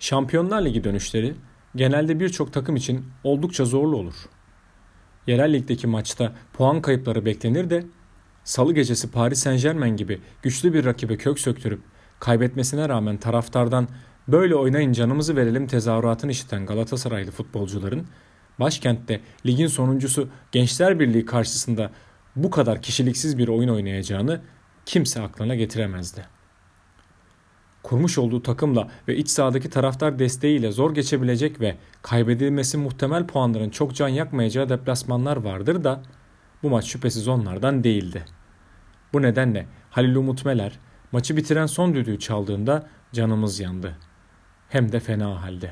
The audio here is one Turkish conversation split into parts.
Şampiyonlar Ligi dönüşleri genelde birçok takım için oldukça zorlu olur. Yerel ligdeki maçta puan kayıpları beklenir de Salı gecesi Paris Saint Germain gibi güçlü bir rakibe kök söktürüp kaybetmesine rağmen taraftardan böyle oynayın canımızı verelim tezahüratını işiten Galatasaraylı futbolcuların başkentte ligin sonuncusu Gençler Birliği karşısında bu kadar kişiliksiz bir oyun oynayacağını kimse aklına getiremezdi. Kurmuş olduğu takımla ve iç sahadaki taraftar desteğiyle zor geçebilecek ve kaybedilmesi muhtemel puanların çok can yakmayacağı deplasmanlar vardır da bu maç şüphesiz onlardan değildi. Bu nedenle Halil Umut Meler maçı bitiren son düdüğü çaldığında canımız yandı. Hem de fena halde.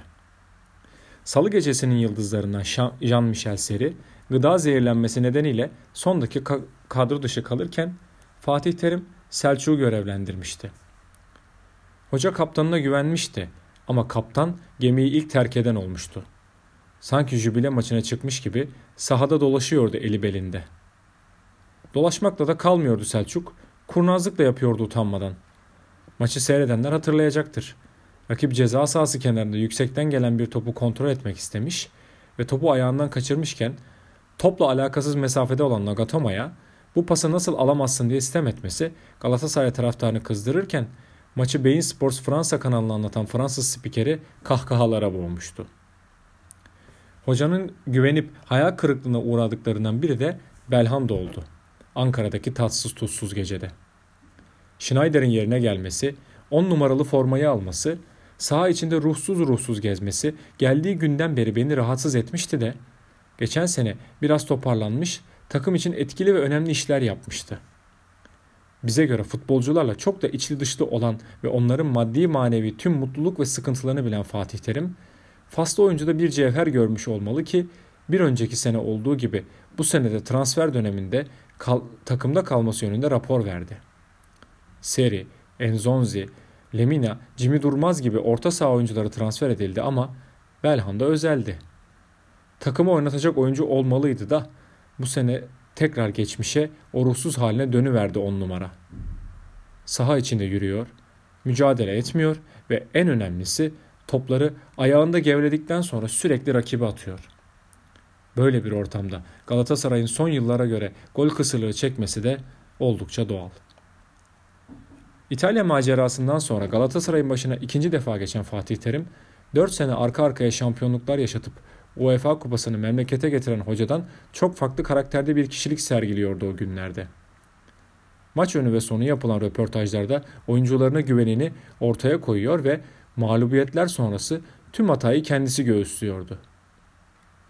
Salı gecesinin yıldızlarından Jean-Michel Seri gıda zehirlenmesi nedeniyle son dakika kadro dışı kalırken Fatih Terim Selçuk'u görevlendirmişti. Hoca kaptanına güvenmişti ama kaptan gemiyi ilk terk eden olmuştu. Sanki jübile maçına çıkmış gibi sahada dolaşıyordu eli belinde. Dolaşmakla da kalmıyordu Selçuk, kurnazlıkla yapıyordu utanmadan. Maçı seyredenler hatırlayacaktır. Rakip ceza sahası kenarında yüksekten gelen bir topu kontrol etmek istemiş ve topu ayağından kaçırmışken topla alakasız mesafede olan Nagatoma'ya bu pası nasıl alamazsın diye istem etmesi Galatasaray taraftarını kızdırırken maçı Bein Sports Fransa kanalına anlatan Fransız spikeri kahkahalara boğmuştu. Hocanın güvenip hayal kırıklığına uğradıklarından biri de Belhanda oldu. Ankara'daki tatsız tuzsuz gecede. Schneider'in yerine gelmesi, 10 numaralı formayı alması, saha içinde ruhsuz ruhsuz gezmesi geldiği günden beri beni rahatsız etmişti de geçen sene biraz toparlanmış, takım için etkili ve önemli işler yapmıştı. Bize göre futbolcularla çok da içli dışlı olan ve onların maddi manevi tüm mutluluk ve sıkıntılarını bilen Fatih Terim, Faslı oyuncuda bir cevher görmüş olmalı ki bir önceki sene olduğu gibi bu senede transfer döneminde kal takımda kalması yönünde rapor verdi. Seri, Enzonzi, Lemina, Jimmy Durmaz gibi orta saha oyuncuları transfer edildi ama Belhanda özeldi. Takımı oynatacak oyuncu olmalıydı da bu sene tekrar geçmişe o ruhsuz haline dönüverdi on numara. Saha içinde yürüyor, mücadele etmiyor ve en önemlisi topları ayağında gevledikten sonra sürekli rakibe atıyor. Böyle bir ortamda Galatasaray'ın son yıllara göre gol kısırlığı çekmesi de oldukça doğal. İtalya macerasından sonra Galatasaray'ın başına ikinci defa geçen Fatih Terim, 4 sene arka arkaya şampiyonluklar yaşatıp UEFA kupasını memlekete getiren hocadan çok farklı karakterde bir kişilik sergiliyordu o günlerde. Maç önü ve sonu yapılan röportajlarda oyuncularına güvenini ortaya koyuyor ve mağlubiyetler sonrası tüm hatayı kendisi göğüslüyordu.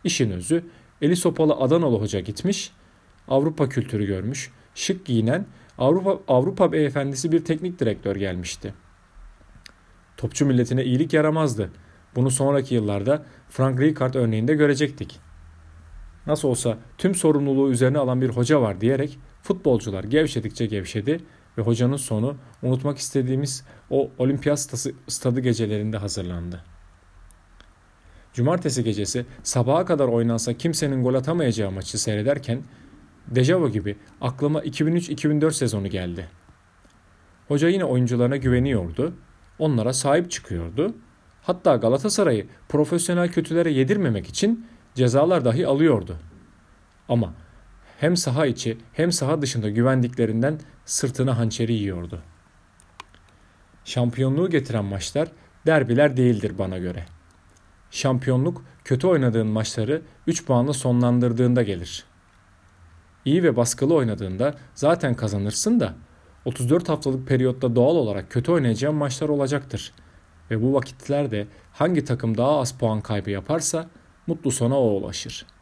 İşin özü eli sopalı Adanalı hoca gitmiş, Avrupa kültürü görmüş, şık giyinen Avrupa, Avrupa beyefendisi bir teknik direktör gelmişti. Topçu milletine iyilik yaramazdı. Bunu sonraki yıllarda Frank Rijkaard örneğinde görecektik. Nasıl olsa tüm sorumluluğu üzerine alan bir hoca var diyerek futbolcular gevşedikçe gevşedi ve hocanın sonu unutmak istediğimiz o olimpiyat stadı gecelerinde hazırlandı. Cumartesi gecesi sabaha kadar oynansa kimsenin gol atamayacağı maçı seyrederken Dejavu gibi aklıma 2003-2004 sezonu geldi. Hoca yine oyuncularına güveniyordu, onlara sahip çıkıyordu. Hatta Galatasaray'ı profesyonel kötülere yedirmemek için cezalar dahi alıyordu. Ama hem saha içi hem saha dışında güvendiklerinden sırtına hançeri yiyordu. Şampiyonluğu getiren maçlar derbiler değildir bana göre. Şampiyonluk kötü oynadığın maçları 3 puanla sonlandırdığında gelir. İyi ve baskılı oynadığında zaten kazanırsın da 34 haftalık periyotta doğal olarak kötü oynayacağın maçlar olacaktır. Ve bu vakitlerde hangi takım daha az puan kaybı yaparsa mutlu sona o ulaşır.''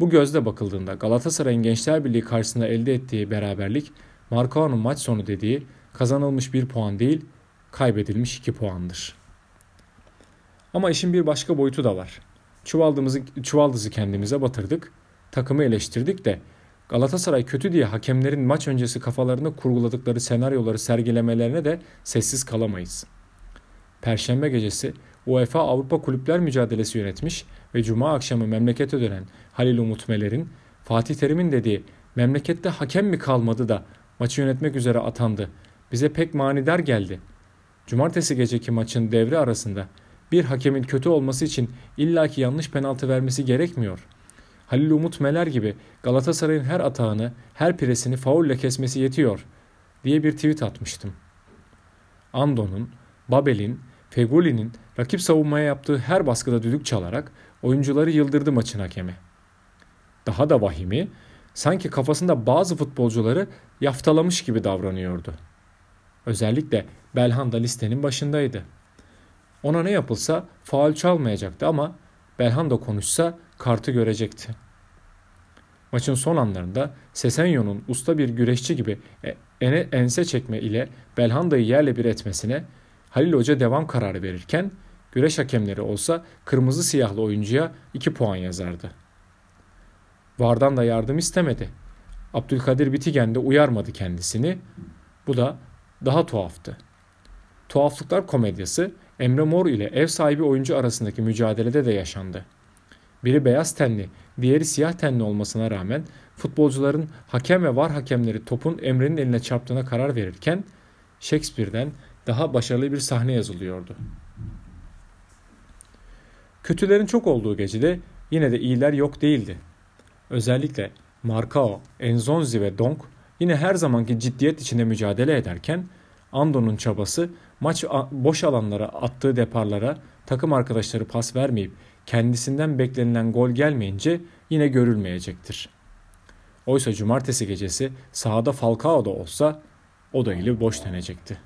Bu gözle bakıldığında Galatasaray'ın Gençler Birliği karşısında elde ettiği beraberlik Marcao'nun maç sonu dediği kazanılmış bir puan değil kaybedilmiş iki puandır. Ama işin bir başka boyutu da var. Çuvaldızı, çuvaldızı kendimize batırdık, takımı eleştirdik de Galatasaray kötü diye hakemlerin maç öncesi kafalarında kurguladıkları senaryoları sergilemelerine de sessiz kalamayız. Perşembe gecesi UEFA Avrupa Kulüpler Mücadelesi yönetmiş ve Cuma akşamı memlekete dönen Halil Umut Meler'in Fatih Terim'in dediği memlekette hakem mi kalmadı da maçı yönetmek üzere atandı. Bize pek manidar geldi. Cumartesi geceki maçın devre arasında bir hakemin kötü olması için illaki yanlış penaltı vermesi gerekmiyor. Halil Umut Meler gibi Galatasaray'ın her atağını, her presini faulle kesmesi yetiyor diye bir tweet atmıştım. Ando'nun, Babel'in, Feguli'nin rakip savunmaya yaptığı her baskıda düdük çalarak oyuncuları yıldırdı maçın hakemi. Daha da vahimi, sanki kafasında bazı futbolcuları yaftalamış gibi davranıyordu. Özellikle Belhanda listenin başındaydı. Ona ne yapılsa faul çalmayacaktı ama Belhanda konuşsa kartı görecekti. Maçın son anlarında Sesenyo'nun usta bir güreşçi gibi e, ense çekme ile Belhanda'yı yerle bir etmesine Halil Hoca devam kararı verirken güreş hakemleri olsa kırmızı siyahlı oyuncuya 2 puan yazardı. Vardan da yardım istemedi. Abdülkadir Bitigen de uyarmadı kendisini. Bu da daha tuhaftı. Tuhaflıklar komedyası Emre Mor ile ev sahibi oyuncu arasındaki mücadelede de yaşandı. Biri beyaz tenli, diğeri siyah tenli olmasına rağmen futbolcuların hakem ve var hakemleri topun Emre'nin eline çarptığına karar verirken Shakespeare'den daha başarılı bir sahne yazılıyordu. Kötülerin çok olduğu gecede yine de iyiler yok değildi. Özellikle Marcao, Enzonzi ve Donk yine her zamanki ciddiyet içinde mücadele ederken Ando'nun çabası maç boş alanlara attığı deparlara takım arkadaşları pas vermeyip kendisinden beklenilen gol gelmeyince yine görülmeyecektir. Oysa cumartesi gecesi sahada Falcao da olsa o da ile boş denecekti.